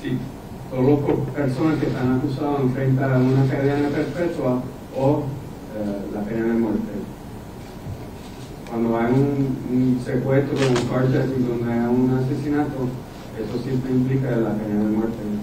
si todas las personas que están acusadas enfrentan una cadena perpetua o eh, la pena de muerte. Cuando hay un, un secuestro, un carjacking, donde hay un asesinato, eso siempre implica la pena de muerte.